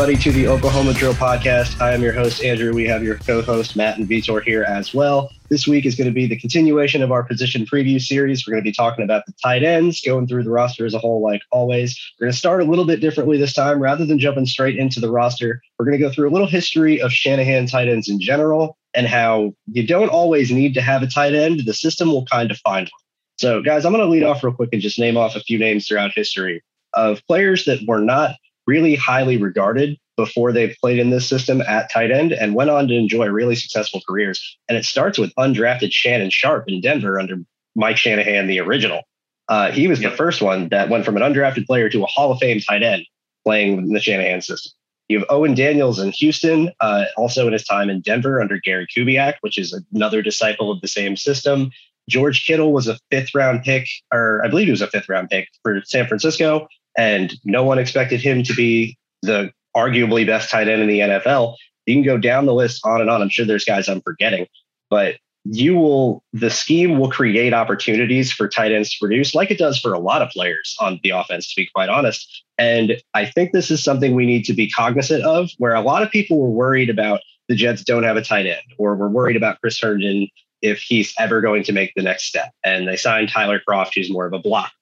everybody, to the Oklahoma Drill Podcast. I am your host, Andrew. We have your co host, Matt and Vitor, here as well. This week is going to be the continuation of our position preview series. We're going to be talking about the tight ends, going through the roster as a whole, like always. We're going to start a little bit differently this time. Rather than jumping straight into the roster, we're going to go through a little history of Shanahan tight ends in general and how you don't always need to have a tight end. The system will kind of find one. So, guys, I'm going to lead off real quick and just name off a few names throughout history of players that were not really highly regarded before they played in this system at tight end and went on to enjoy really successful careers. And it starts with undrafted Shannon Sharpe in Denver under Mike Shanahan, the original. Uh, he was yep. the first one that went from an undrafted player to a Hall of Fame tight end playing in the Shanahan system. You have Owen Daniels in Houston, uh, also in his time in Denver under Gary Kubiak, which is another disciple of the same system. George Kittle was a fifth round pick, or I believe he was a fifth round pick for San Francisco and no one expected him to be the arguably best tight end in the NFL. You can go down the list on and on. I'm sure there's guys I'm forgetting, but you will the scheme will create opportunities for tight ends to produce like it does for a lot of players on the offense to be quite honest and i think this is something we need to be cognizant of where a lot of people were worried about the jets don't have a tight end or we're worried about chris herndon if he's ever going to make the next step and they signed tyler kroft who's more of a block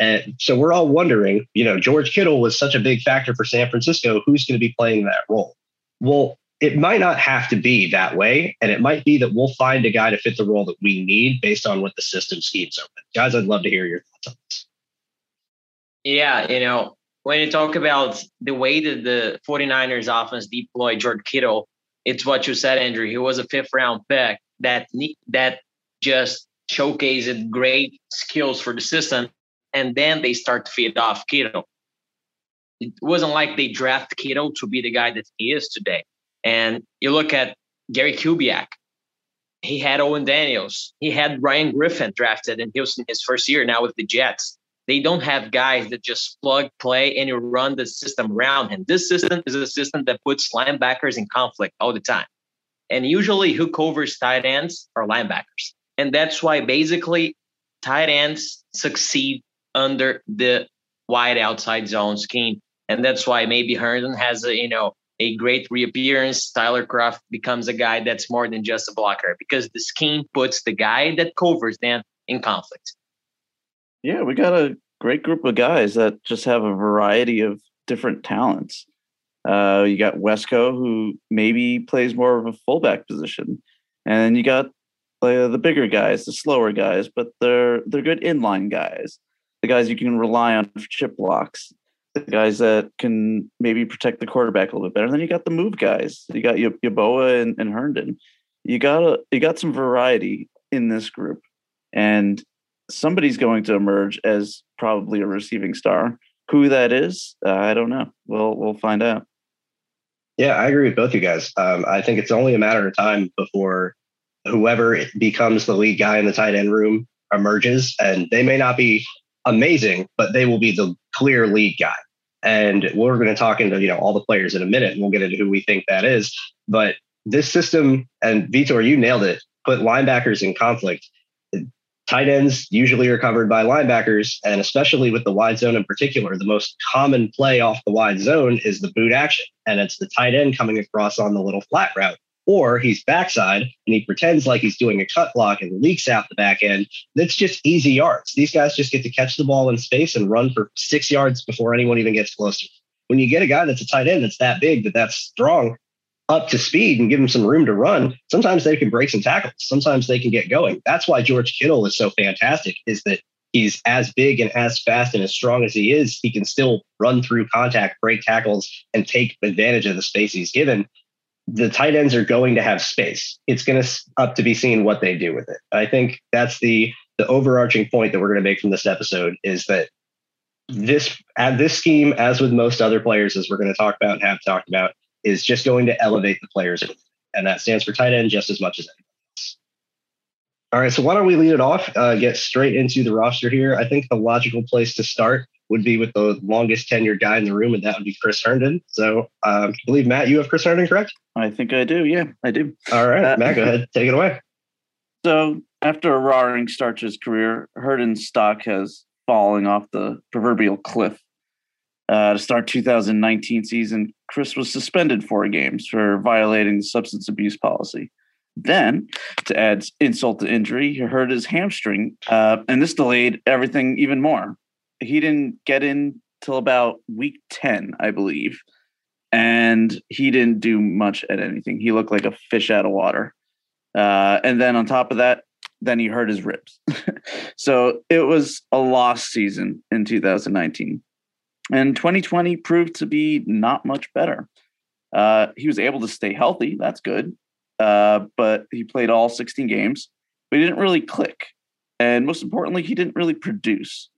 and so we're all wondering, you know, George Kittle was such a big factor for San Francisco. Who's going to be playing that role? Well, it might not have to be that way. And it might be that we'll find a guy to fit the role that we need based on what the system schemes open. Guys, I'd love to hear your thoughts on this. Yeah, you know, when you talk about the way that the 49ers offense deployed George Kittle, it's what you said, Andrew. He was a fifth round pick that that just showcased great skills for the system and then they start to feed off Kittle. It wasn't like they draft Kittle to be the guy that he is today. And you look at Gary Kubiak, he had Owen Daniels, he had Ryan Griffin drafted in Houston his first year now with the Jets. They don't have guys that just plug, play, and you run the system around him. This system is a system that puts linebackers in conflict all the time. And usually, who covers tight ends are linebackers. And that's why basically tight ends succeed under the wide outside zone scheme. And that's why maybe Herndon has a, you know, a great reappearance. Tyler Kroft becomes a guy that's more than just a blocker because the scheme puts the guy that covers them in conflict. Yeah, we got a great group of guys that just have a variety of different talents. Uh, you got Wesco, who maybe plays more of a fullback position, and you got uh, the bigger guys, the slower guys, but they're they're good inline guys the guys you can rely on for chip blocks, the guys that can maybe protect the quarterback a little bit better. And then you got the move guys. You got Yeboah and, and Herndon. You got a, you got some variety in this group, and somebody's going to emerge as probably a receiving star. Who that is, uh, I don't know. We'll we'll find out. Yeah, I agree with both you guys. Um, I think it's only a matter of time before whoever becomes the lead guy in the tight end room emerges, and they may not be amazing, but they will be the clear lead guy. And we're going to talk into you know all the players in a minute, and we'll get into who we think that is. But this system, and Vitor, you nailed it. Put linebackers in conflict. Tight ends usually are covered by linebackers, and especially with the wide zone in particular, the most common play off the wide zone is the boot action, and it's the tight end coming across on the little flat route or he's backside and he pretends like he's doing a cut block and leaks out the back end. That's just easy yards. These guys just get to catch the ball in space and run for six yards before anyone even gets closer. When you get a guy that's a tight end that's that big, that that's strong, up to speed and give him some room to run, sometimes they can break some tackles. Sometimes they can get going. That's why George Kittle is so fantastic, is that he's as big and as fast and as strong as he is, he can still run through contact, break tackles, and take advantage of the space he's given the tight ends are going to have space. It's going to up to be seen what they do with it. I think that's the the overarching point that we're going to make from this episode is that this at this scheme, as with most other players, as we're going to talk about and have talked about, is just going to elevate the players, and that stands for tight end just as much as anything else. All right, so why don't we lead it off? Uh, get straight into the roster here. I think the logical place to start would be with the longest tenured guy in the room, and that would be Chris Herndon. So um, I believe, Matt, you have Chris Herndon, correct? I think I do. Yeah, I do. All right, uh, Matt, go ahead. Take it away. So after a roaring start to his career, Herndon's stock has fallen off the proverbial cliff. Uh, to start 2019 season, Chris was suspended four games for violating the substance abuse policy. Then, to add insult to injury, he hurt his hamstring, uh, and this delayed everything even more. He didn't get in till about week 10, I believe, and he didn't do much at anything. He looked like a fish out of water. Uh, and then on top of that, then he hurt his ribs. so it was a lost season in 2019. And 2020 proved to be not much better. Uh, he was able to stay healthy. That's good. Uh, but he played all 16 games, but he didn't really click. And most importantly, he didn't really produce.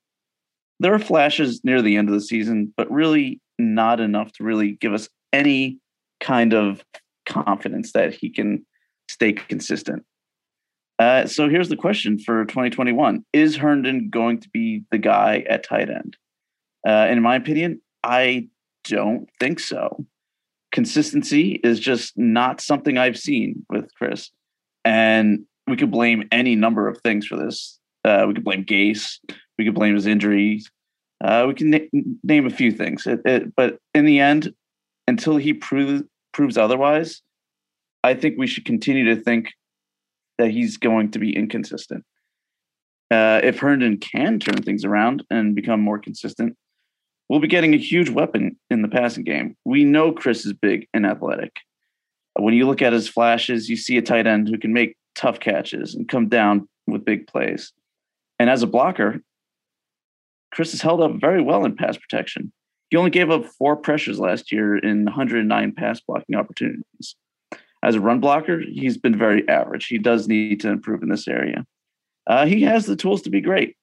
There are flashes near the end of the season, but really not enough to really give us any kind of confidence that he can stay consistent. Uh, so here's the question for 2021 Is Herndon going to be the guy at tight end? Uh, in my opinion, I don't think so. Consistency is just not something I've seen with Chris. And we could blame any number of things for this. Uh, we could blame Gase. We could blame his injuries. Uh, we can na- name a few things. It, it, but in the end, until he proves proves otherwise, I think we should continue to think that he's going to be inconsistent. Uh, if Herndon can turn things around and become more consistent, we'll be getting a huge weapon in the passing game. We know Chris is big and athletic. When you look at his flashes, you see a tight end who can make tough catches and come down with big plays. And as a blocker, Chris has held up very well in pass protection. He only gave up four pressures last year in 109 pass blocking opportunities. As a run blocker, he's been very average. He does need to improve in this area. Uh, he has the tools to be great.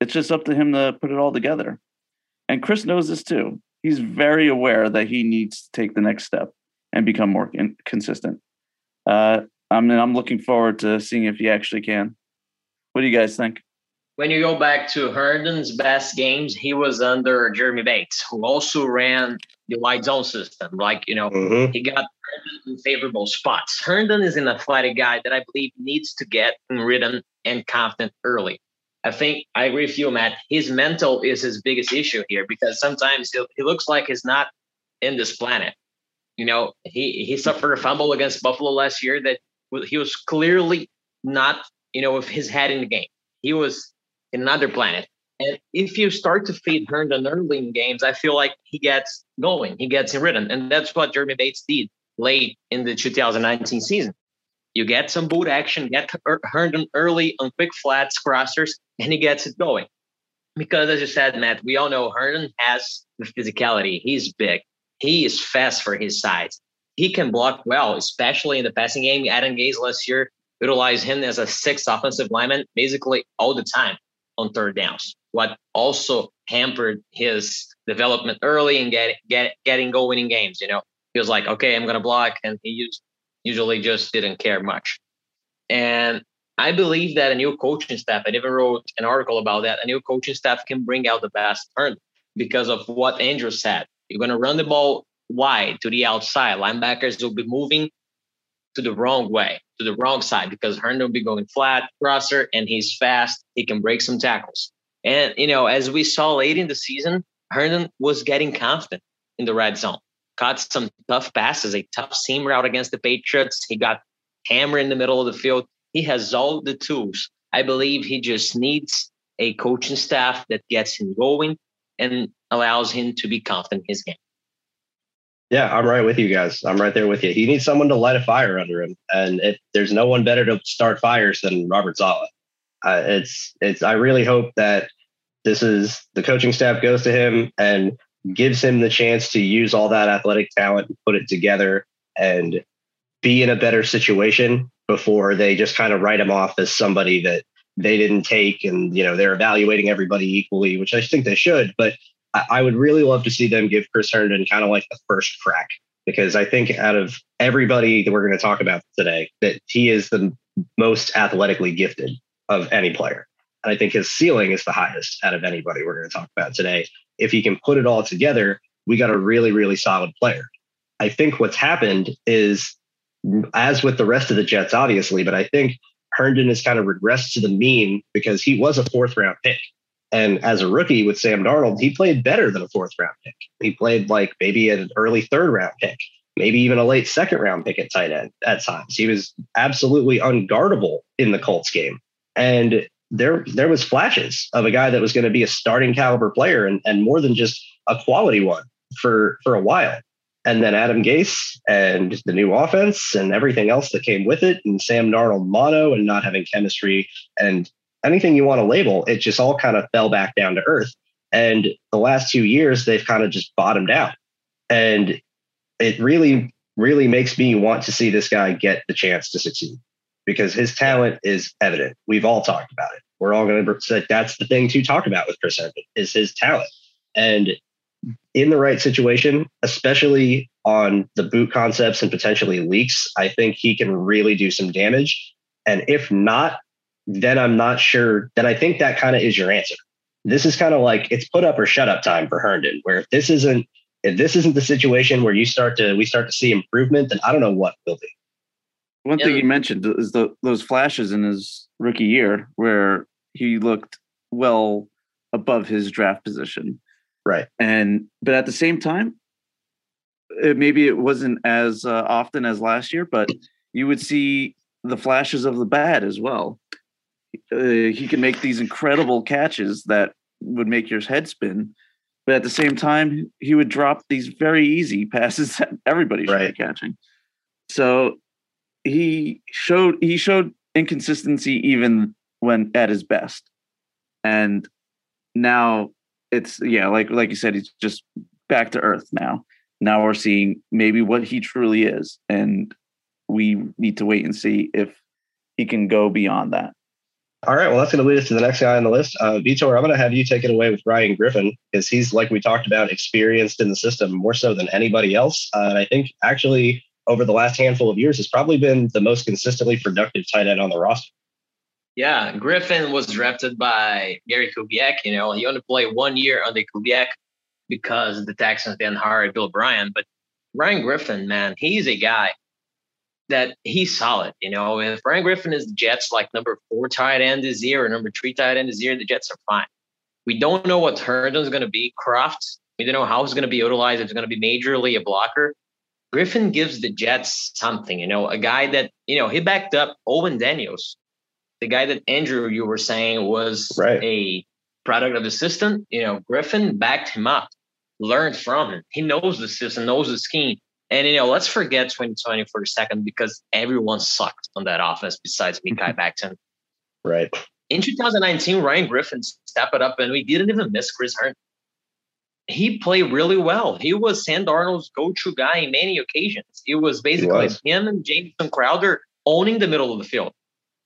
It's just up to him to put it all together. And Chris knows this too. He's very aware that he needs to take the next step and become more in- consistent. Uh, I mean, I'm looking forward to seeing if he actually can. What do you guys think? When you go back to Herndon's best games, he was under Jeremy Bates, who also ran the wide zone system. Like, you know, mm-hmm. he got in favorable spots. Herndon is an athletic guy that I believe needs to get ridden and confident early. I think I agree with you, Matt. His mental is his biggest issue here because sometimes he, he looks like he's not in this planet. You know, he he suffered a fumble against Buffalo last year that he was clearly not, you know, with his head in the game. He was in another planet. And if you start to feed Herndon early in games, I feel like he gets going, he gets in rhythm. And that's what Jeremy Bates did late in the 2019 season. You get some boot action, get Herndon early on quick flats, crossers, and he gets it going. Because as you said, Matt, we all know Herndon has the physicality. He's big. He is fast for his size. He can block well, especially in the passing game. Adam Gase last year utilized him as a sixth offensive lineman basically all the time on third downs. What also hampered his development early and get, get getting going in games. You know, he was like, okay, I'm going to block. And he used, usually just didn't care much. And I believe that a new coaching staff, I even wrote an article about that, a new coaching staff can bring out the best Herndon because of what Andrew said. You're going to run the ball wide to the outside. Linebackers will be moving to the wrong way, to the wrong side, because Herndon will be going flat, crosser, and he's fast. He can break some tackles. And, you know, as we saw late in the season, Herndon was getting confident in the red zone caught some tough passes, a tough seam route against the Patriots. He got hammered in the middle of the field. He has all the tools. I believe he just needs a coaching staff that gets him going and allows him to be confident in his game. Yeah, I'm right with you guys. I'm right there with you. He needs someone to light a fire under him, and if there's no one better to start fires than Robert Saleh. Uh, it's it's. I really hope that this is the coaching staff goes to him and gives him the chance to use all that athletic talent and put it together and be in a better situation before they just kind of write him off as somebody that they didn't take and you know they're evaluating everybody equally which i think they should but I, would really love to see them give chris herndon kind of like the first crack because i think out of everybody that we're going to talk about today that he is the most athletically gifted of any player and i think his ceiling is the highest out of anybody we're going to talk about today if he can put it all together, we got a really, really solid player. I think what's happened is, as with the rest of the Jets, obviously, but I think Herndon has kind of regressed to the mean because he was a fourth round pick. And as a rookie with Sam Darnold, he played better than a fourth round pick. He played like maybe an early third round pick, maybe even a late second round pick at tight end at times. He was absolutely unguardable in the Colts game. And there there was flashes of a guy that was going to be a starting caliber player and, and more than just a quality one for for a while. And then Adam Gase and the new offense and everything else that came with it, and Sam Darnold mono and not having chemistry and anything you want to label, it just all kind of fell back down to earth. And the last two years, they've kind of just bottomed out. And it really, really makes me want to see this guy get the chance to succeed because his talent is evident. We've all talked about it. We're all going to say that's the thing to talk about with Chris Herndon is his talent. And in the right situation, especially on the boot concepts and potentially leaks, I think he can really do some damage. And if not, then I'm not sure. Then I think that kind of is your answer. This is kind of like it's put up or shut up time for Herndon, where if this isn't if this isn't the situation where you start to we start to see improvement, then I don't know what will be. One yeah. thing you mentioned is the, those flashes in his rookie year where he looked well above his draft position. Right. And but at the same time, it, maybe it wasn't as uh, often as last year, but you would see the flashes of the bad as well uh, he can make these incredible catches that would make your head spin. But at the same time, he would drop these very easy passes that everybody should right. be catching. So he showed he showed inconsistency even when at his best. And now it's yeah, like like you said, he's just back to earth now. Now we're seeing maybe what he truly is. And we need to wait and see if he can go beyond that. All right, well, that's going to lead us to the next guy on the list. Uh, Vitor, I'm going to have you take it away with Ryan Griffin because he's, like we talked about, experienced in the system more so than anybody else. Uh, and I think actually over the last handful of years has probably been the most consistently productive tight end on the roster. Yeah, Griffin was drafted by Gary Kubiak. You know, he only played one year under Kubiak because the Texans didn't hire Bill O'Brien. But Ryan Griffin, man, he's a guy that he's solid. You know, if Brian Griffin is the Jets like number four tight end this year or number three tight end this year, the Jets are fine. We don't know what Herndon's going to be. Kroft, we don't know how he's going to be utilized. If it's going to be majorly a blocker. Griffin gives the Jets something, you know, a guy that, you know, he backed up Owen Daniels, the guy that Andrew, you were saying was right. a product of the system. You know, Griffin backed him up, learned from him. He knows the system, knows the scheme. And you know, let's forget 2020 for a second because everyone sucked on that offense besides mm-hmm. Becton. Right. In 2019, Ryan Griffin stepped it up and we didn't even miss Chris Herndon. He played really well. He was Sam Darnold's go-to guy in many occasions. It was basically was. him and Jamison Crowder owning the middle of the field.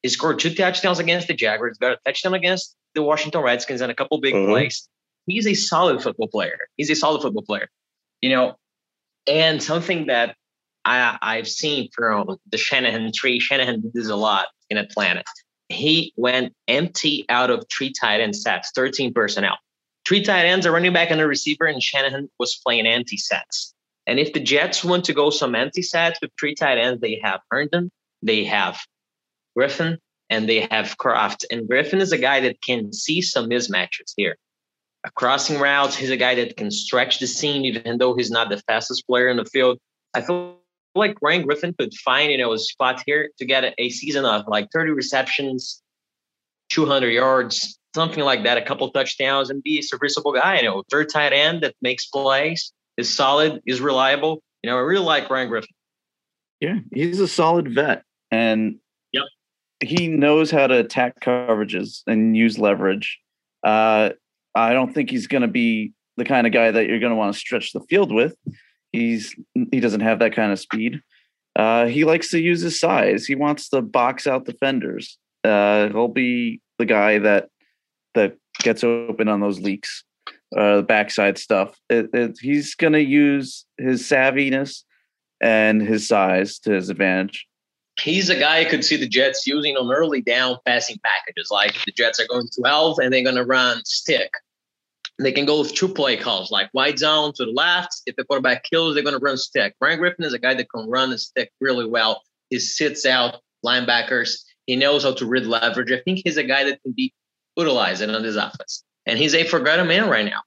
He scored two touchdowns against the Jaguars, got a touchdown against the Washington Redskins, and a couple big mm-hmm. plays. He's a solid football player. He's a solid football player. You know, and something that I, I've seen from the Shanahan tree, Shanahan did this a lot in Atlanta. He went empty out of three tight end sets, 13 personnel. Three tight ends, a running back, and a receiver, and Shanahan was playing empty sets. And if the Jets want to go some empty sets with three tight ends, they have Herndon, they have Griffin, and they have Kroft. And Griffin is a guy that can see some mismatches here crossing routes. He's a guy that can stretch the seam, even though he's not the fastest player in the field. I feel like Ryan Griffin could find, you know, a spot here to get a, season of like 30 receptions, 200 yards, something like that, a couple touchdowns, and be a serviceable guy. You know, third tight end that makes plays, is solid, is reliable. You know, I really like Ryan Griffin. Yeah, he's a solid vet, and yep. he knows how to attack coverages and use leverage. Uh, I don't think he's going to be the kind of guy that you're going to want to stretch the field with. He's he doesn't have that kind of speed. Uh, he likes to use his size. He wants to box out defenders. Uh, he'll be the guy that that gets open on those leaks, uh, the backside stuff. It, it, he's going to use his savviness and his size to his advantage he's a guy who could see the Jets using on early down passing packages. Like the Jets are going 12 and they're going to run stick. They can go with two play calls, like wide zone to the left. If the quarterback kills, they're going to run stick. Brian Griffin is a guy that can run the stick really well. He sits out linebackers. He knows how to read leverage. I think he's a guy that can be utilized in this offense. and he's a forgotten man right now.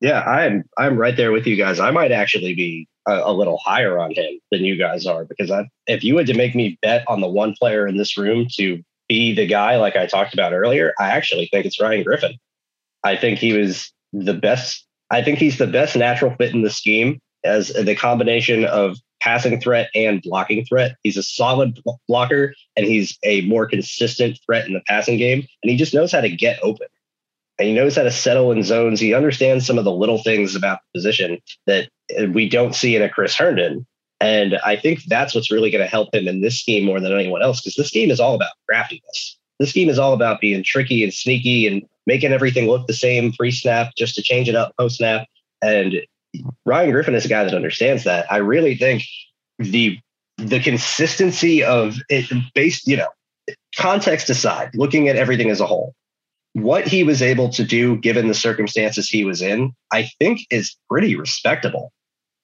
Yeah, I'm I'm right there with you guys. I might actually be a, a little higher on him than you guys are because I, if you had to make me bet on the one player in this room to be the guy like I talked about earlier, I actually think it's Ryan Griffin. I think he was the best. I think he's the best natural fit in the scheme as the combination of passing threat and blocking threat. He's a solid blocker and he's a more consistent threat in the passing game. And he just knows how to get open and he knows how to settle in zones. He understands some of the little things about the position that we don't see in a Chris Herndon. And I think that's what's really going to help him in this scheme more than anyone else, because this game is all about craftiness. This game is all about being tricky and sneaky and making everything look the same pre snap just to change it up post snap. And Ryan Griffin is a guy that understands that. I really think the the consistency of it based, you know, context aside, looking at everything as a whole, what he was able to do given the circumstances he was in, I think is pretty respectable.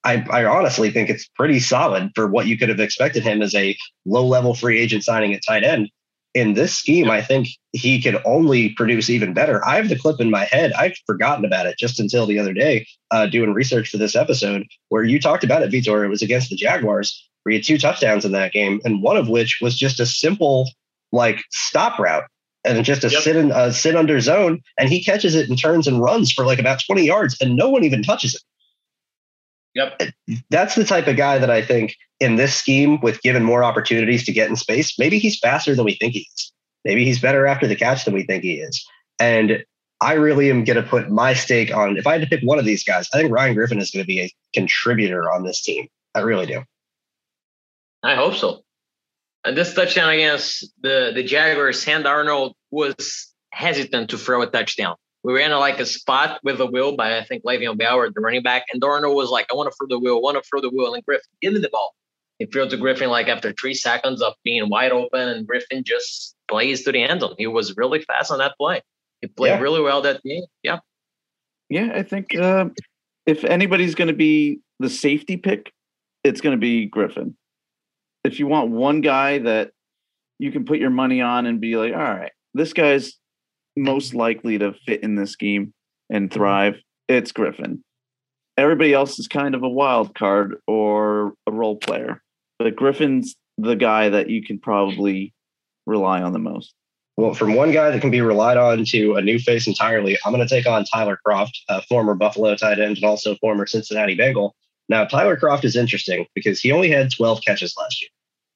I, I, honestly think it's pretty solid for what you could have expected him as a low level free agent signing at tight end. In this scheme, I think he could only produce even better. I have the clip in my head. I've forgotten about it just until the other day, uh, doing research for this episode, where you talked about it, Vitor. It was against the Jaguars, where he had two touchdowns in that game, and one of which was just a simple like stop route and just a yep. sit in uh, sit under zone, and he catches it and turns and runs for like about 20 yards, and no one even touches it. Yep. That's the type of guy that I think in this scheme, with given more opportunities to get in space, maybe he's faster than we think he is. Maybe he's better after the catch than we think he is. And I really am going to put my stake on if I had to pick one of these guys, I think Ryan Griffin is going to be a contributor on this team. I really do. I hope so. And this touchdown against the, the Jaguars, Sam Darnold was hesitant to throw a touchdown we ran a, like a spot with a wheel by I think Le'Veon Bell or the running back, and Darnold was like, "I want to throw the wheel, I want to throw the wheel," and Griffin give me the ball. He threw to Griffin like after three seconds of being wide open, and Griffin just plays to the end zone. He was really fast on that play. He played yeah. really well that game. Yeah. Yeah, I think uh, if anybody's going to be the safety pick, it's going to be Griffin. If you want one guy that you can put your money on and be like, all right, this guy's most likely to fit in this scheme and mm-hmm. thrive, it's Griffin. Everybody else is kind of a wild card or a role player, but Griffin's the guy that you can probably rely on the most. Well, from one guy that can be relied on to a new face entirely, I'm going to take on Tyler Kroft, a former Buffalo tight end and also former Cincinnati Bengal. Now, Tyler Kroft is interesting because he only had 12 catches last year.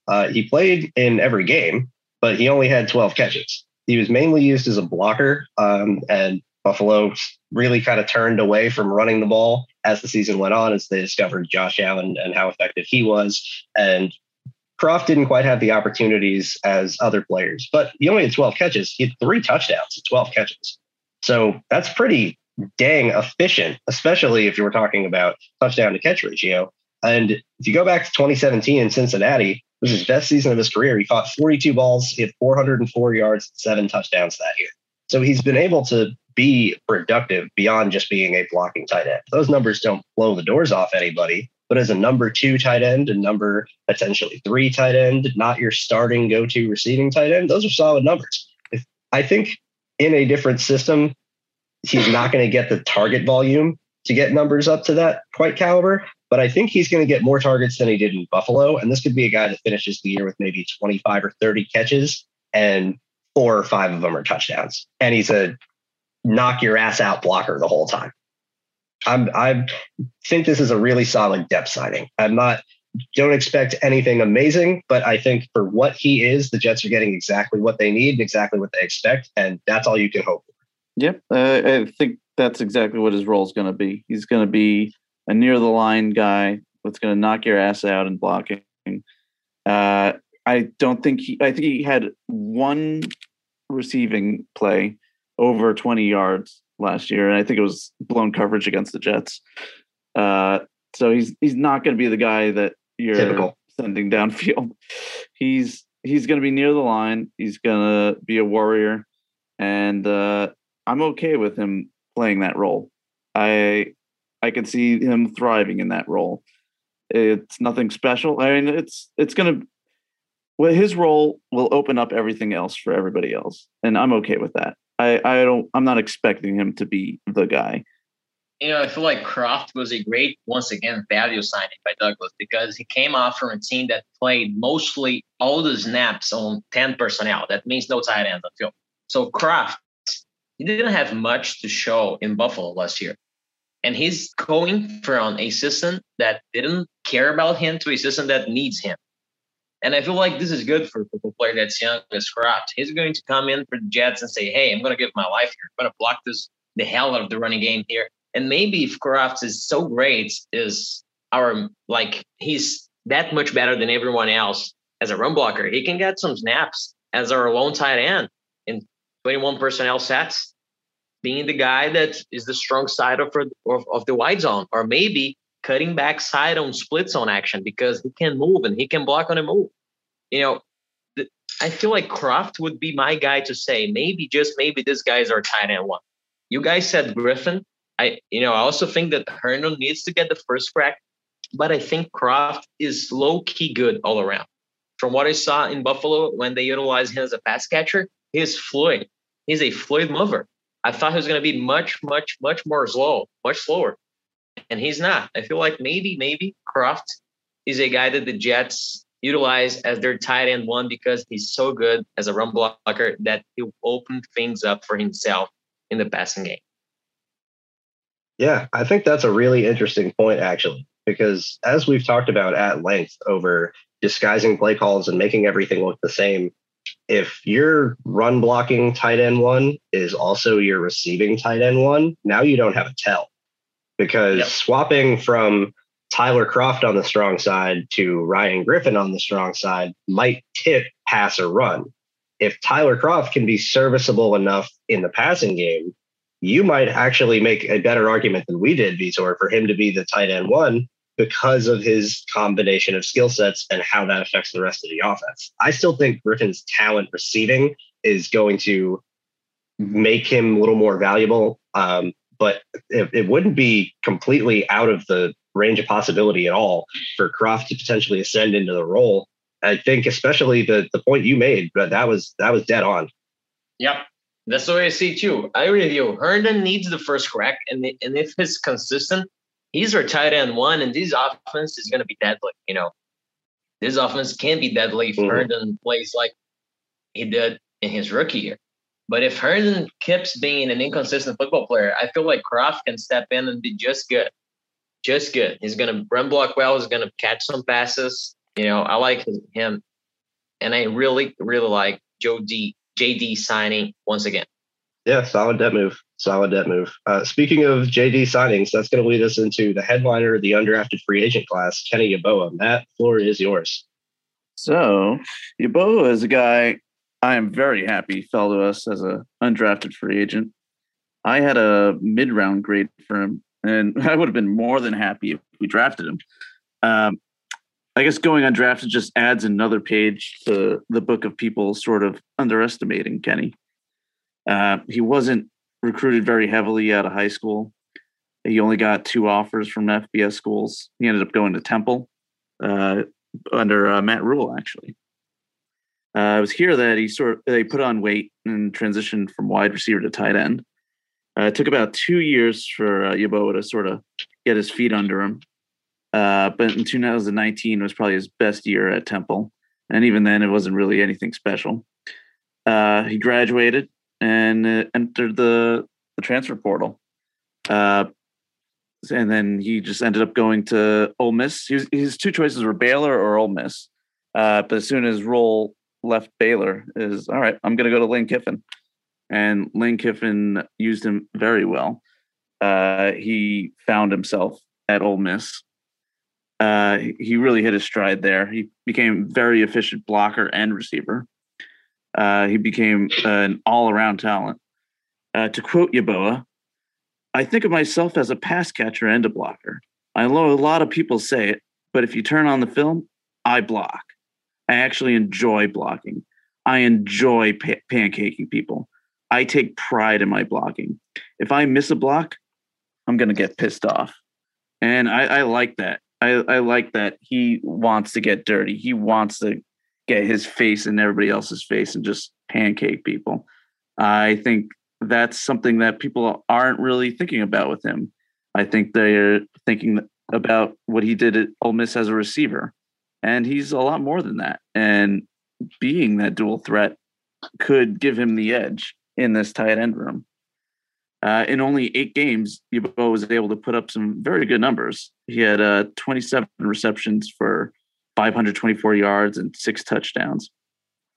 Uh, he played in every game, but he only had 12 catches he was mainly used as a blocker, um, and Buffalo really kind of turned away from running the ball as the season went on, as they discovered Josh Allen and how effective he was. And Kroft didn't quite have the opportunities as other players, but he only had 12 catches. He had three touchdowns 12 catches. So that's pretty dang efficient, especially if you were talking about touchdown to catch ratio. And if you go back to 2017 in Cincinnati, was his best season of his career. He caught 42 balls, he had 404 yards, seven touchdowns that year. So he's been able to be productive beyond just being a blocking tight end. Those numbers don't blow the doors off anybody, but as a number two tight end and number potentially three tight end, not your starting go to receiving tight end, those are solid numbers. If, I think in a different system, he's not going to get the target volume to get numbers up to that quite caliber, but I think he's going to get more targets than he did in Buffalo. And this could be a guy that finishes the year with maybe 25 or 30 catches, and four or five of them are touchdowns. And he's a knock your ass out blocker the whole time. I'm, I think this is a really solid depth signing. I'm not, don't expect anything amazing, but I think for what he is, the Jets are getting exactly what they need, exactly what they expect. And that's all you can hope. Yep. Uh, I think that's exactly what his role is going to be. He's going to be a near the line guy that's going to knock your ass out in blocking. Uh, I don't think he. I think he had one receiving play over 20 yards last year, and I think it was blown coverage against the Jets. Uh, so he's he's not going to be the guy that you're Typical. sending downfield. He's he's going to be near the line. He's going to be a warrior, and uh, I'm okay with him playing that role. I I can see him thriving in that role. It's nothing special. I mean, it's it's gonna. Well, his role will open up everything else for everybody else, and I'm okay with that. I I don't I'm not expecting him to be the guy. You know, I feel like Kroft was a great once again value signing by Douglas because he came off from a team that played mostly all the snaps on 10 personnel. That means no tight ends on field. So Kroft, he didn't have much to show in Buffalo last year. And he's going from a system that didn't care about him to a system that needs him. And I feel like this is good for a player that's young as Kroft. He's going to come in for the Jets and say, hey, I'm going to give my life here. I'm going to block this the hell out of the running game here. And maybe if Kroft is so great, is our like he's that much better than everyone else as a run blocker. He can get some snaps as our lone tight end in 21 personnel sets, being the guy that is the strong side of, of, of the wide zone, or maybe cutting back side on split zone action because he can move and he can block on a move. You know, I feel like Kroft would be my guy to say maybe just maybe this guy is our tight end one. You guys said Griffin. I you know I also think that Herndon needs to get the first crack, but I think Kroft is low key good all around. From what I saw in Buffalo when they utilized him as a pass catcher, he's fluid. He's a fluid mover. I thought he was going to be much, much, much more slow, much slower, and he's not. I feel like maybe, maybe Kroft is a guy that the Jets utilize as their tight end one because he's so good as a run blocker that he'll open things up for himself in the passing game. Yeah, I think that's a really interesting point, actually, because as we've talked about at length over disguising play calls and making everything look the same, if your run blocking tight end one is also your receiving tight end one, now you don't have a tell because yep. swapping from Tyler Kroft on the strong side to Ryan Griffin on the strong side might tip pass or run. If Tyler Kroft can be serviceable enough in the passing game, you might actually make a better argument than we did, Vitor, for him to be the tight end one because of his combination of skill sets and how that affects the rest of the offense. I still think Griffin's talent receiving is going to make him a little more valuable. Um, but it, it, wouldn't be completely out of the range of possibility at all for Kroft to potentially ascend into the role. I think, especially the the point you made, but that was that was dead on. Yep, that's the way I see it too. I agree with you. Herndon needs the first crack, and and if he's consistent, he's our tight end one, and this offense is going to be deadly. You know, this offense can be deadly if mm-hmm. Herndon plays like he did in his rookie year. But if Herndon keeps being an inconsistent football player, I feel like Kroft can step in and be just good, just good. He's going to run block well. He's going to catch some passes. You know, I like him, and I really, really like Joe D. JD signing once again. Yeah, solid debt move. Solid debt move. Uh, speaking of JD signings, that's going to lead us into the headliner of the undrafted free agent class, Kenny Yeboah. Matt, floor is yours. So, Yeboah is a guy I am very happy fell to us as a undrafted free agent. I had a mid round grade for him, and I would have been more than happy if we drafted him. Um, I guess going undrafted just adds another page to the book of people sort of underestimating Kenny. Uh, he wasn't recruited very heavily out of high school. He only got two offers from FBS schools. He ended up going to Temple uh, under uh, Matt Rhule, actually. Uh, it was here that he sort of they put on weight and transitioned from wide receiver to tight end. Uh, it took about two years for uh, Yeboah to sort of get his feet under him. Uh, but in 2019 was probably his best year at Temple, and even then, it wasn't really anything special. He graduated and uh, entered the the transfer portal. Uh, and then he just ended up going to Ole Miss. Was, his two choices were Baylor or Ole Miss. Uh, but as soon as Roll left Baylor, is all right. I'm going to go to Lane Kiffin, and Lane Kiffin used him very well. Uh, he found himself at Ole Miss. Uh, he really hit his stride there. He became very efficient blocker and receiver. Uh, he became an all around talent. Uh, to quote Yeboah, I think of myself as a pass catcher and a blocker. I know a lot of people say it, but if you turn on the film, I block. I actually enjoy blocking. I enjoy pa- pancaking people. I take pride in my blocking. If I miss a block, I'm going to get pissed off. And I, I like that. I, I like that he wants to get dirty. He wants to get his face in everybody else's face and just pancake people. I think that's something that people aren't really thinking about with him. I think they're thinking about what he did at Ole Miss as a receiver, and he's a lot more than that. And being that dual threat could give him the edge in this tight end room. Uh, in only eight games, Yeboah was able to put up some very good numbers. He had uh, 27 receptions for 524 yards and six touchdowns.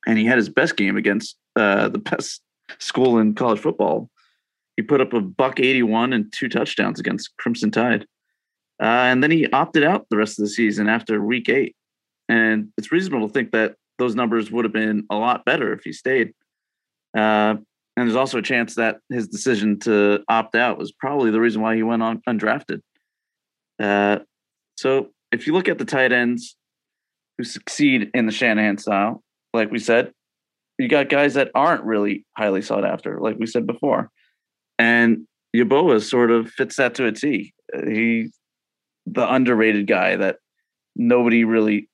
And he had his best game against uh, the best school in college football. He put up a buck 81 and two touchdowns against Crimson Tide. Uh, and then he opted out the rest of the season after week eight. And it's reasonable to think that those numbers would have been a lot better if he stayed. Uh, and there's also a chance that his decision to opt out was probably the reason why he went on undrafted. Uh, so if you look at the tight ends who succeed in the Shanahan style, like we said, you got guys that aren't really highly sought after, like we said before. And Yeboah sort of fits that to a T. He the underrated guy that nobody really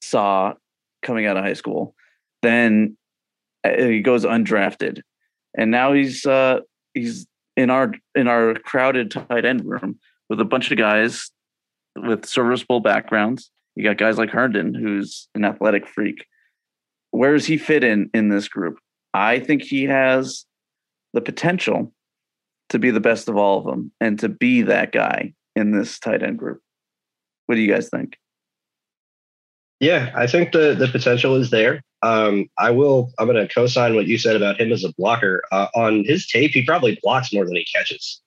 saw coming out of high school. Then uh, he goes undrafted and now he's uh, he's in our in our crowded tight end room with a bunch of guys with serviceable backgrounds. You got guys like Herndon, who's an athletic freak. Where does he fit in in this group? I think he has the potential to be the best of all of them and to be that guy in this tight end group. What do you guys think? Yeah, I think the the potential is there. Um, I will. I'm going to co-sign what you said about him as a blocker. Uh, on his tape, he probably blocks more than he catches,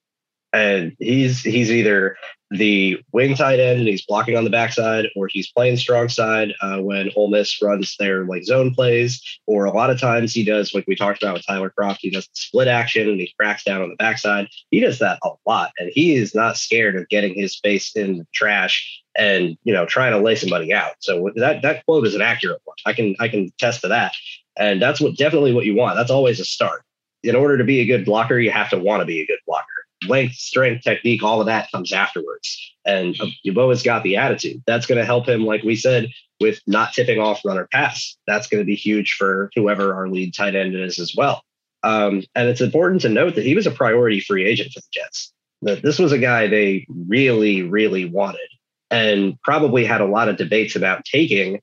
and he's he's either the wing tight end and he's blocking on the backside, or he's playing strong side uh, when Ole Miss runs their like zone plays, or a lot of times he does like we talked about with Tyler Kroft, He does split action and he cracks down on the backside. He does that a lot, and he is not scared of getting his face in the trash and you know trying to lay somebody out. So that that quote is an accurate one. I can I can test to that, and that's what definitely what you want. That's always a start. In order to be a good blocker, you have to want to be a good blocker length, strength, technique, all of that comes afterwards. And Yeboah's got the attitude. That's going to help him, like we said, with not tipping off runner pass. That's going to be huge for whoever our lead tight end is as well. Um, and it's important to note that he was a priority free agent for the Jets. That this was a guy they really, really wanted and probably had a lot of debates about taking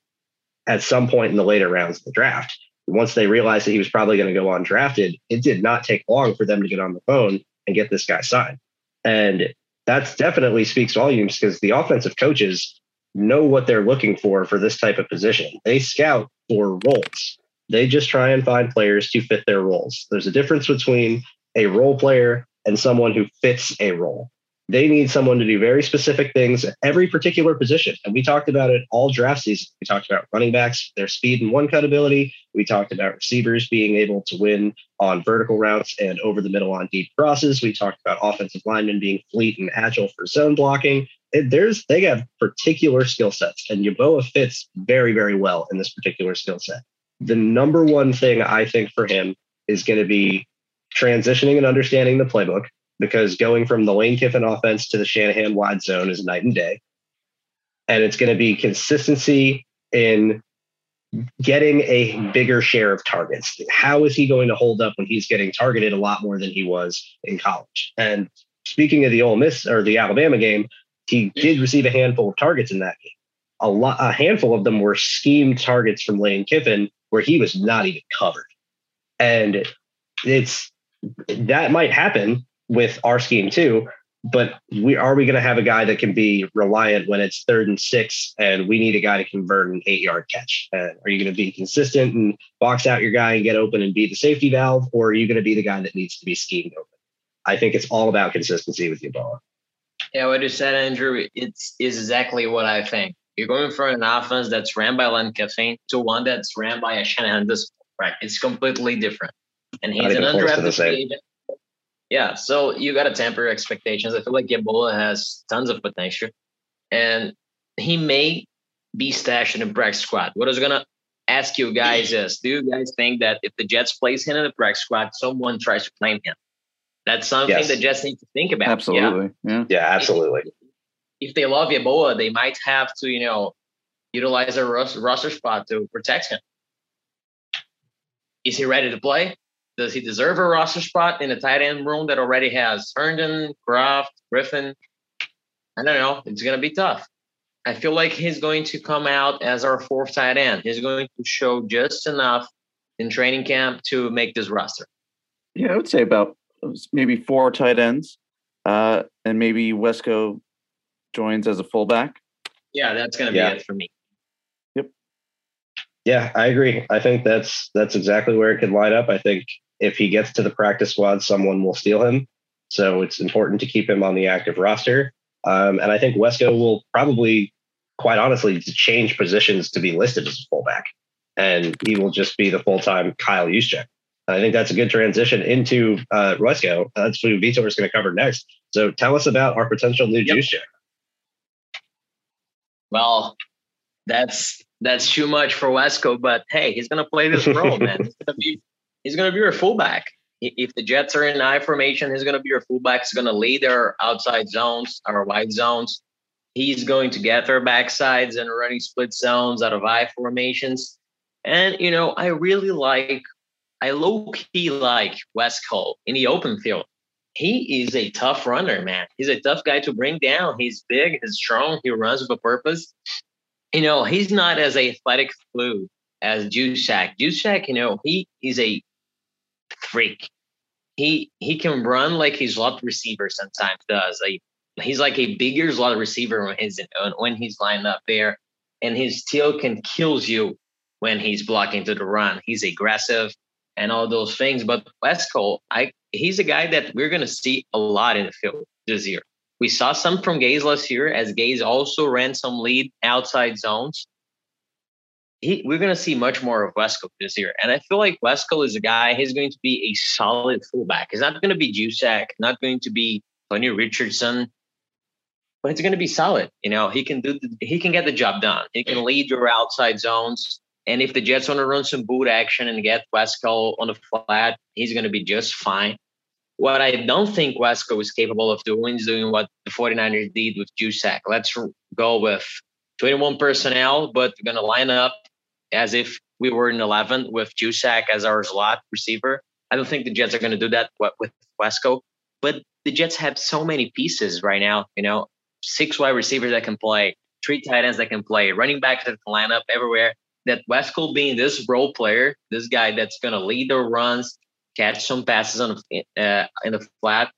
at some point in the later rounds of the draft. Once they realized that he was probably going to go undrafted, it did not take long for them to get on the phone and get this guy signed. And that definitely speaks volumes because the offensive coaches know what they're looking for for this type of position. They scout for roles. They just try and find players to fit their roles. There's a difference between a role player and someone who fits a role they need someone to do very specific things at every particular position. And we talked about it all draft season. We talked about running backs, their speed and one cut ability. We talked about receivers being able to win on vertical routes and over the middle on deep crosses. We talked about offensive linemen being fleet and agile for zone blocking. It, there's they have particular skill sets, and Yeboah fits very, very well in this particular skill set. The number one thing I think for him is going to be transitioning and understanding the playbook because going from the Lane Kiffin offense to the Shanahan wide zone is night and day. And it's going to be consistency in getting a bigger share of targets. How is he going to hold up when he's getting targeted a lot more than he was in college? And speaking of the Ole Miss or the Alabama game, he did receive a handful of targets in that game. A lot, a handful of them were schemed targets from Lane Kiffin, where he was not even covered. And it's that might happen with our scheme too. But we are we going to have a guy that can be reliant when it's third and six, and we need a guy to convert an eight yard catch? Uh, are you going to be consistent and box out your guy and get open and be the safety valve, or are you going to be the guy that needs to be schemed open? I think it's all about consistency with Yeboah. Yeah, what you said, Andrew, it's is exactly what I think. You're going from an offense that's ran by Lane Kiffin to one that's ran by a Shanahan discipline, right? It's completely different. And he's an undrafted agent yeah, so you got to temper your expectations. I feel like Yeboah has tons of potential, and he may be stashed in the practice squad. What I was gonna ask you guys is, do you guys think that if the Jets place him in the practice squad, someone tries to claim him? That's something yes. the Jets need to think about. Absolutely, yeah, yeah, yeah absolutely. If, if they love Yeboah, they might have to, you know, utilize a roster spot to protect him. Is he ready to play? Does he deserve a roster spot in a tight end room that already has Herndon, Kroft, Griffin? I don't know. It's going to be tough. I feel like he's going to come out as our fourth tight end. He's going to show just enough in training camp to make this roster. Yeah, I would say about maybe four tight ends, uh, and maybe Wesco joins as a fullback. Yeah, that's going to be yeah. it for me. Yep. Yeah, I agree. I think that's that's exactly where it could line up. I think if he gets to the practice squad, someone will steal him. So it's important to keep him on the active roster. Um, and I think Wesco will probably, quite honestly, change positions to be listed as a fullback. And he will just be the full time Kyle Juszczyk. I think that's a good transition into uh, Wesco. That's who Vitor is going to cover next. So tell us about our potential new yep. Juszczyk. Well, that's that's too much for Wesco, but hey, he's going to play this role, man. He's going to be he's going to be your fullback. If the Jets are in I formation, he's going to be your fullback. He's going to lead their outside zones, our wide zones. He's going to get their backsides and running split zones out of I formations. And you know, I really like, I low key like Wesco in the open field. He is a tough runner, man. He's a tough guy to bring down. He's big, he's strong, he runs with a purpose. You know, he's not as athletic fluid as Juszczyk. Juszczyk, you know, he is a freak. He he can run like his slot receiver sometimes does. Like he's like a bigger slot receiver when he's when he's lined up there, and his still can kills you when he's blocking to the run. He's aggressive and all those things. But Wesco, I he's a guy that we're gonna see a lot in the field this year. We saw some from Gase last year, as Gase also ran some lead outside zones he, we're going to see much more of Wesco this year. And I feel like Wesco is a guy, he's going to be a solid fullback. He's not going to be Juszczyk, not going to be Tony Richardson, but it's going to be solid. You know, he can do, the, he can get the job done. He can lead your outside zones. And if the Jets want to run some boot action and get Wesco on the flat, he's going to be just fine. What I don't think Wesco is capable of doing is doing what the 49ers did with Juszczyk. Let's go with 21 personnel, but we're going to line up as if we were in 11 with Juszczyk as our slot receiver. I don't think the Jets are going to do that with Wesco, but the Jets have so many pieces right now. You know, six wide receivers that can play, three tight ends that can play, running backs that can line up everywhere. That Wesco being this role player, this guy that's going to lead the runs, catch some passes on the, uh, in the flat,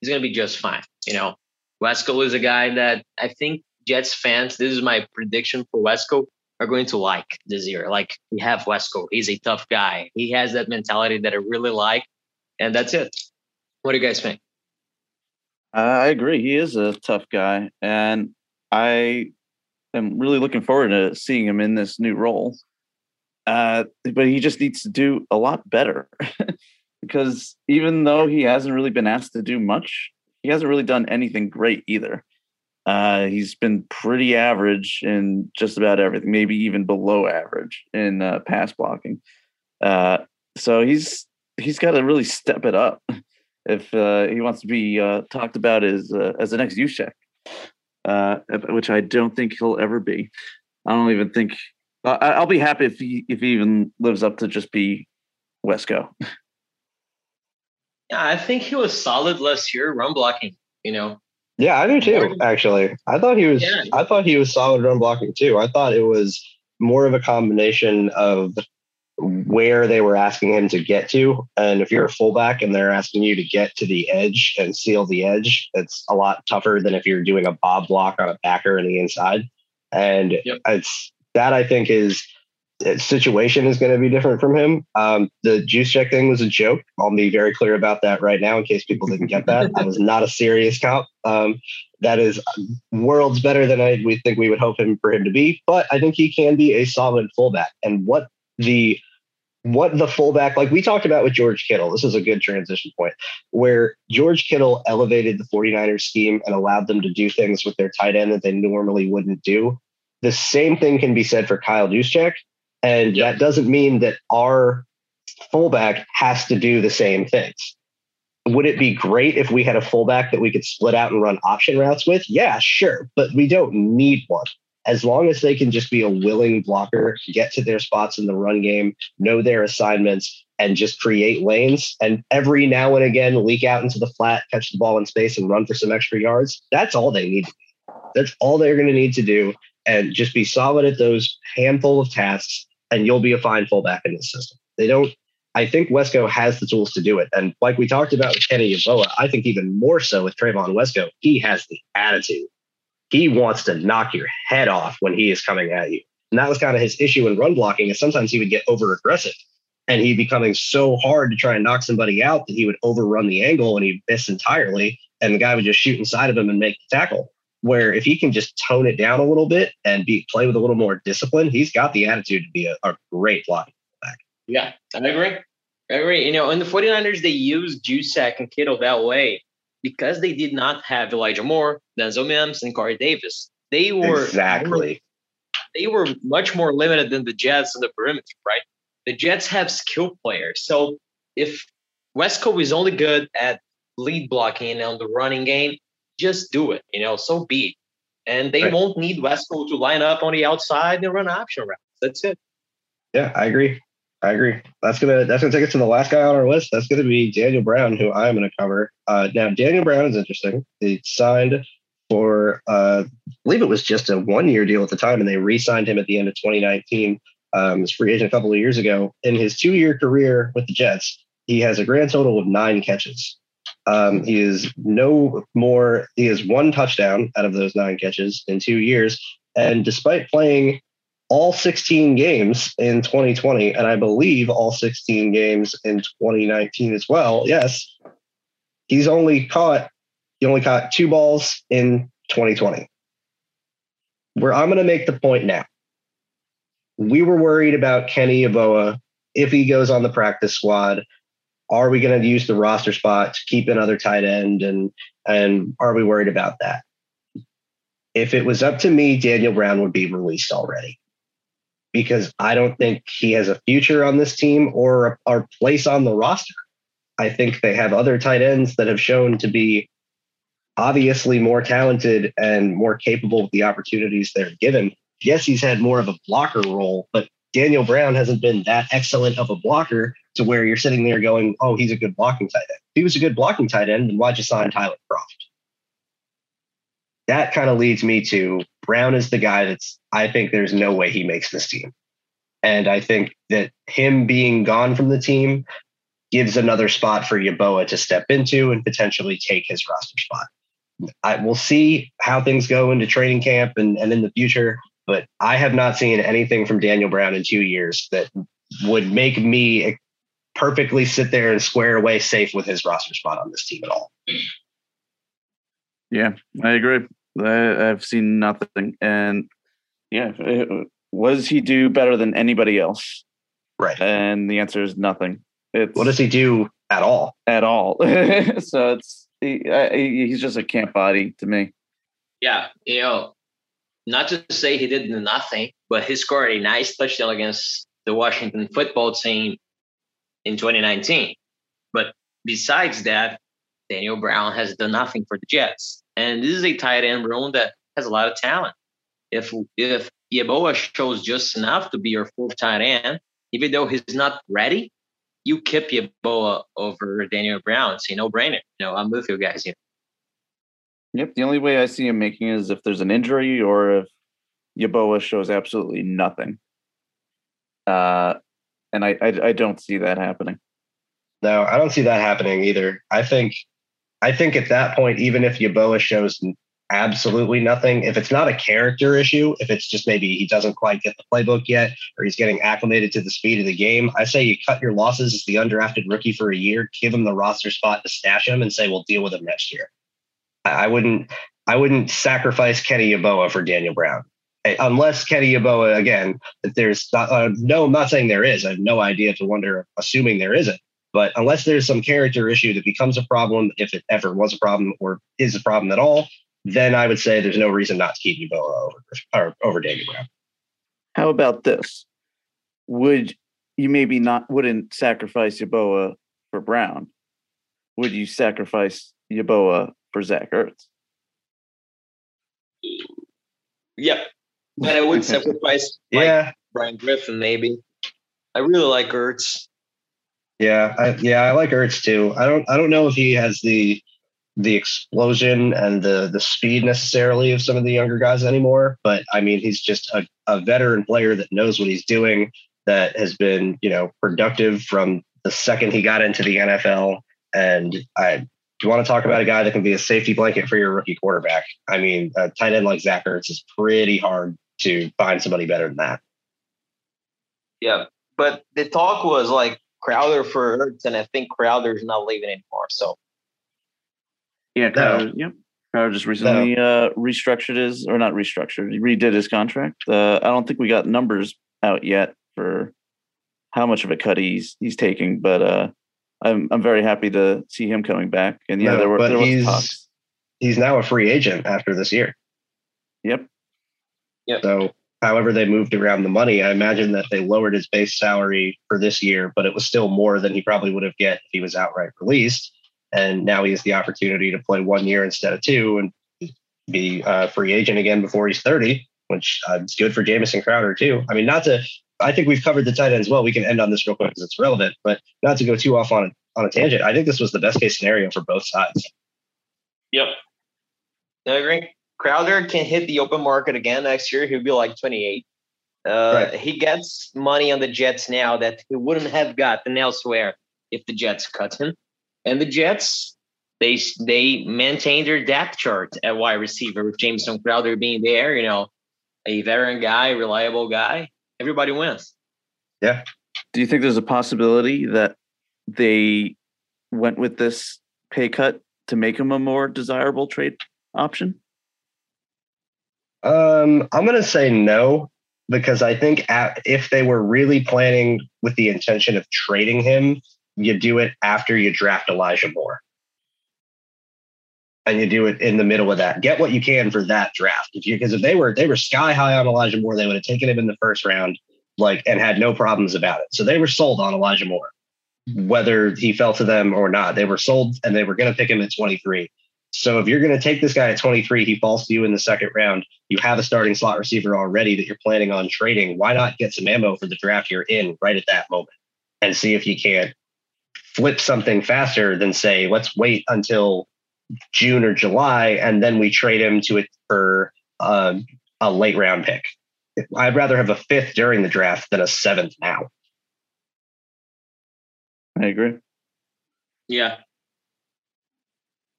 he's going to be just fine. You know, Wesco is a guy that I think Jets fans. This is my prediction for Wesco are going to like this year. Like we have Wesco. He's a tough guy. He has that mentality that I really like. And that's it. What do you guys think? I agree. He is a tough guy. And I am really looking forward to seeing him in this new role. Uh, but he just needs to do a lot better because even though he hasn't really been asked to do much, he hasn't really done anything great either. Uh, he's been pretty average in just about everything, maybe even below average in uh, pass blocking. Uh, so he's he's got to really step it up if uh, he wants to be uh, talked about as uh, as the next Juszczyk, which I don't think he'll ever be. I don't even think I'll be happy if he if he even lives up to just be Wesco. Yeah, I think he was solid last year run blocking. You know, yeah, I do too. Actually, I thought he was. Yeah. I thought he was solid run blocking too. I thought it was more of a combination of where they were asking him to get to, and if you're a fullback and they're asking you to get to the edge and seal the edge, it's a lot tougher than if you're doing a bob block on a backer in the inside. And yep. it's that I think is situation is going to be different from him. Um, the check thing was a joke. I'll be very clear about that right now in case people didn't get that. I was not a serious comp. Um, that is worlds better than I we think we would hope him for him to be. But I think he can be a solid fullback. And what the what the fullback like we talked about with George Kittle. This is a good transition point where George Kittle elevated the 49ers scheme and allowed them to do things with their tight end that they normally wouldn't do. The same thing can be said for Kyle Juszczyk and yep. that doesn't mean that our fullback has to do the same things. Would it be great if we had a fullback that we could split out and run option routes with? Yeah, sure. But we don't need one. as long as they can just be a willing blocker, get to their spots in the run game, know their assignments, and just create lanes, and every now and again leak out into the flat, catch the ball in space, and run for some extra yards, that's all they need. That's all they're going to need to do, and just be solid at those handful of tasks, and you'll be a fine fullback in this system. They don't. I think Wesco has the tools to do it, and like we talked about with Kenny Yeboah, I think even more so with Trevon Wesco, he has the attitude he wants to knock your head off when he is coming at you. And that was kind of his issue in run blocking is sometimes he would get over aggressive and he'd be coming so hard to try and knock somebody out that he would overrun the angle and he'd miss entirely. And the guy would just shoot inside of him and make the tackle. Where if he can just tone it down a little bit and be play with a little more discipline, he's got the attitude to be a, a great blocking back. Yeah, I agree. I agree. You know, in the 49ers, they use Juszczyk and Kittle that way because they did not have Elijah Moore, Denzel Mims, and Corey Davis. They were exactly. They were much more limited than the Jets in the perimeter, right? The Jets have skill players. So if Wesco is only good at lead blocking and on the running game, just do it. You know, so be. It. And they right. won't need Wesco to line up on the outside and run option routes. That's it. Yeah, I agree. I agree. That's gonna that's gonna take us to the last guy on our list. That's gonna be Daniel Brown, who I'm gonna cover. Uh, now, Daniel Brown is interesting. He signed for uh, I believe it was just a one year deal at the time, and they re-signed him at the end of 2019. Um, was free agent a couple of years ago. In his two year career with the Jets, he has a grand total of nine catches. Um, he is no more. He has one touchdown out of those nine catches in two years, and despite playing all 16 games in 2020, and I believe all 16 games in 2019 as well. Yes, he's only caught he only caught two balls in 2020. Where I'm going to make the point now. We were worried about Kenny Yeboah if he goes on the practice squad. Are we going to use the roster spot to keep another tight end, and and are we worried about that? If it was up to me, Daniel Brown would be released already because I don't think he has a future on this team or a, place on the roster. I think they have other tight ends that have shown to be obviously more talented and more capable of the opportunities they're given. Yes, he's had more of a blocker role, but Daniel Brown hasn't been that excellent of a blocker to where you're sitting there going, oh, he's a good blocking tight end. If he was a good blocking tight end, then why'd you sign Tyler Kroft? That kind of leads me to Brown is the guy that's, I think there's no way he makes this team. And I think that him being gone from the team gives another spot for Yeboah to step into and potentially take his roster spot. I will see how things go into training camp and, and in the future, but I have not seen anything from Daniel Brown in two years that would make me perfectly sit there and square away safe with his roster spot on this team at all. Yeah, I agree. I, have seen nothing. And yeah, what does he do better than anybody else? Right. And the answer is nothing. It's, what does he do at all? At all. so it's he, he's just a camp body to me. Yeah, you know, not to say he did nothing, but he scored a nice touchdown against the Washington football team in 2019. But besides that, Daniel Brown has done nothing for the Jets. And this is a tight end room that has a lot of talent. If if Yeboah shows just enough to be your fourth tight end, even though he's not ready, you keep Yeboah over Daniel Brown. It's a no brainer. You know, I'm with you guys here. Yep. The only way I see him making is if there's an injury or if Yeboah shows absolutely nothing. Uh, and I, I, I don't see that happening. No, I don't see that happening either. I think I think at that point, even if Yeboah shows absolutely nothing, if it's not a character issue, if it's just maybe he doesn't quite get the playbook yet or he's getting acclimated to the speed of the game, I say you cut your losses as the undrafted rookie for a year, give him the roster spot to stash him and say, we'll deal with him next year. I wouldn't I wouldn't sacrifice Kenny Yeboah for Daniel Brown. Unless Kenny Yeboah, again, there's not, uh, no, I'm not saying there is. I have no idea to wonder, assuming there isn't. But unless there's some character issue that becomes a problem, if it ever was a problem or is a problem at all, then I would say there's no reason not to keep Yeboah over over Daniel Brown. How about this? Would you maybe not wouldn't sacrifice Yeboah for Brown? Would you sacrifice Yeboah for Zach Ertz? Yep. but I would sacrifice. yeah, Ryan Griffin maybe. I really like Ertz. Yeah, I, yeah, I like Ertz too. I don't, I don't know if he has the the explosion and the the speed necessarily of some of the younger guys anymore. But I mean, he's just a, a veteran player that knows what he's doing. That has been, you know, productive from the second he got into the NFL. And I, you want to talk about a guy that can be a safety blanket for your rookie quarterback? I mean, a tight end like Zach Ertz is pretty hard to find somebody better than that. Yeah, but the talk was like Crowder for Ertz, and I think Crowder's not leaving anymore. So Yeah, Crowder, yep. Crowder just recently uh, restructured his, or not restructured, he redid his contract. Uh, I don't think we got numbers out yet for how much of a cut he's he's taking, but uh, I'm I'm very happy to see him coming back. And yeah, No, there were but there was he's- talks. He's now a free agent after this year. Yep. Yeah. So, however they moved around the money, I imagine that they lowered his base salary for this year, but it was still more than he probably would have get if he was outright released. And now he has the opportunity to play one year instead of two and be a free agent again before he's 30, which uh, is good for Jamison Crowder too. I mean, not to, I think we've covered the tight ends well. We can end on this real quick because it's relevant, but not to go too off on on a tangent. I think this was the best case scenario for both sides. Yep. I agree. Crowder can hit the open market again next year. He'll be like 28. Uh, Right. He gets money on the Jets now that he wouldn't have gotten elsewhere if the Jets cut him. And the Jets, they they maintain their depth chart at wide receiver with Jamison Crowder being there. You know, a veteran guy, reliable guy. Everybody wins. Yeah. Do you think there's a possibility that they went with this pay cut to make him a more desirable trade option? Um, I'm going to say no because I think at, if they were really planning with the intention of trading him, you do it after you draft Elijah Moore. And you do it in the middle of that. Get what you can for that draft. If you because if they were they were sky high on Elijah Moore, they would have taken him in the first round, like and had no problems about it. So they were sold on Elijah Moore, whether he fell to them or not. They were sold and they were going to pick him at 23. So if you're going to take this guy at 23, he falls to you in the second round. You have a starting slot receiver already that you're planning on trading. Why not get some ammo for the draft you're in right at that moment and see if you can't flip something faster than say, let's wait until June or July and then we trade him to it for um, a late round pick. I'd rather have a fifth during the draft than a seventh now. I agree. Yeah.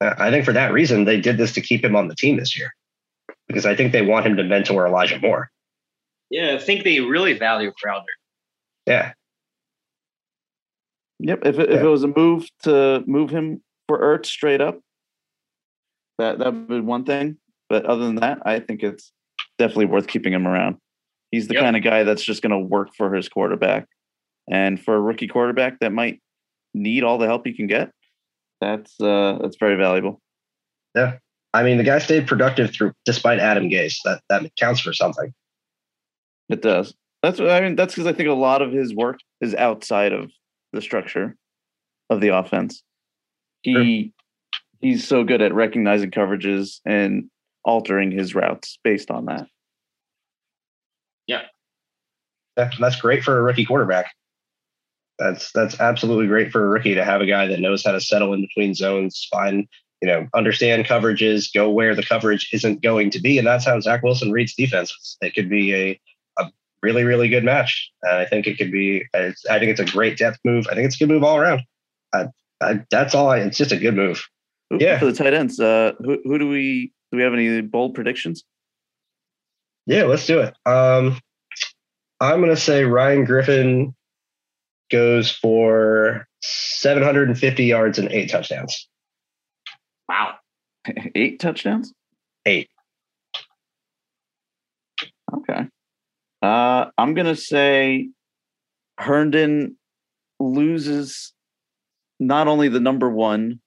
I think for that reason, they did this to keep him on the team this year because I think they want him to mentor Elijah Moore. Yeah. I think they really value Crowder. Yeah. Yep. If it, if it was a move to move him for Ertz straight up, that that would be one thing. But other than that, I think it's definitely worth keeping him around. He's the Yep. kind of guy that's just going to work for his quarterback, and for a rookie quarterback that might need all the help he can get, that's uh that's very valuable. Yeah, I mean, the guy stayed productive through despite Adam Gase. That that counts for something. It does. That's what I mean. That's because I think a lot of his work is outside of the structure of the offense. He he's so good at recognizing coverages and altering his routes based on that. Yeah, that's great for a rookie quarterback. That's that's absolutely great for a rookie to have a guy that knows how to settle in between zones, find you know, understand coverages, go where the coverage isn't going to be, and that's how Zach Wilson reads defenses. It could be a a really really good match. And I think it could be. I think it's a great depth move. I think it's a good move all around. I, I, that's all. I, it's just a good move. Who- Yeah. For the tight ends, uh, who who do we do we have any bold predictions? Yeah, let's do it. Um, I'm going to say Ryan Griffin goes for 750 yards and eight touchdowns. Wow. Eight touchdowns. Eight. Okay. Uh, I'm gonna say Herndon loses not only the number one,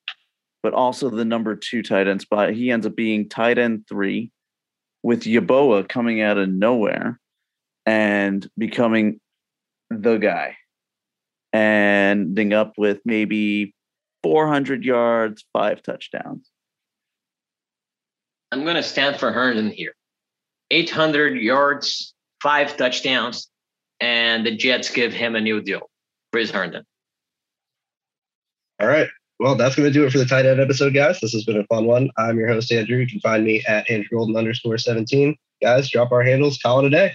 but also the number two tight end spot. He ends up being tight end three, with Yeboah coming out of nowhere and becoming the guy, and ending up with maybe 400 yards, five touchdowns. I'm going to stand for Herndon here. 800 yards, five touchdowns, and the Jets give him a new deal. Chris Herndon. All right. Well, that's going to do it for the tight end episode, guys. This has been a fun one. I'm your host, Andrew. You can find me at Andrew Golden underscore 17. Guys, drop our handles. Call it a day.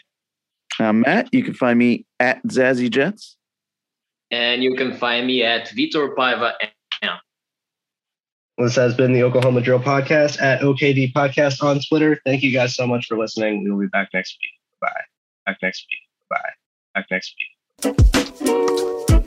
I'm Matt. You can find me at Zazzy Jets. And you can find me at Vitor Paiva. This has been the Oklahoma Drill Podcast at OKD Podcast on Twitter. Thank you guys so much for listening. We will be back next week. Bye. Back next week. Bye. Back next week.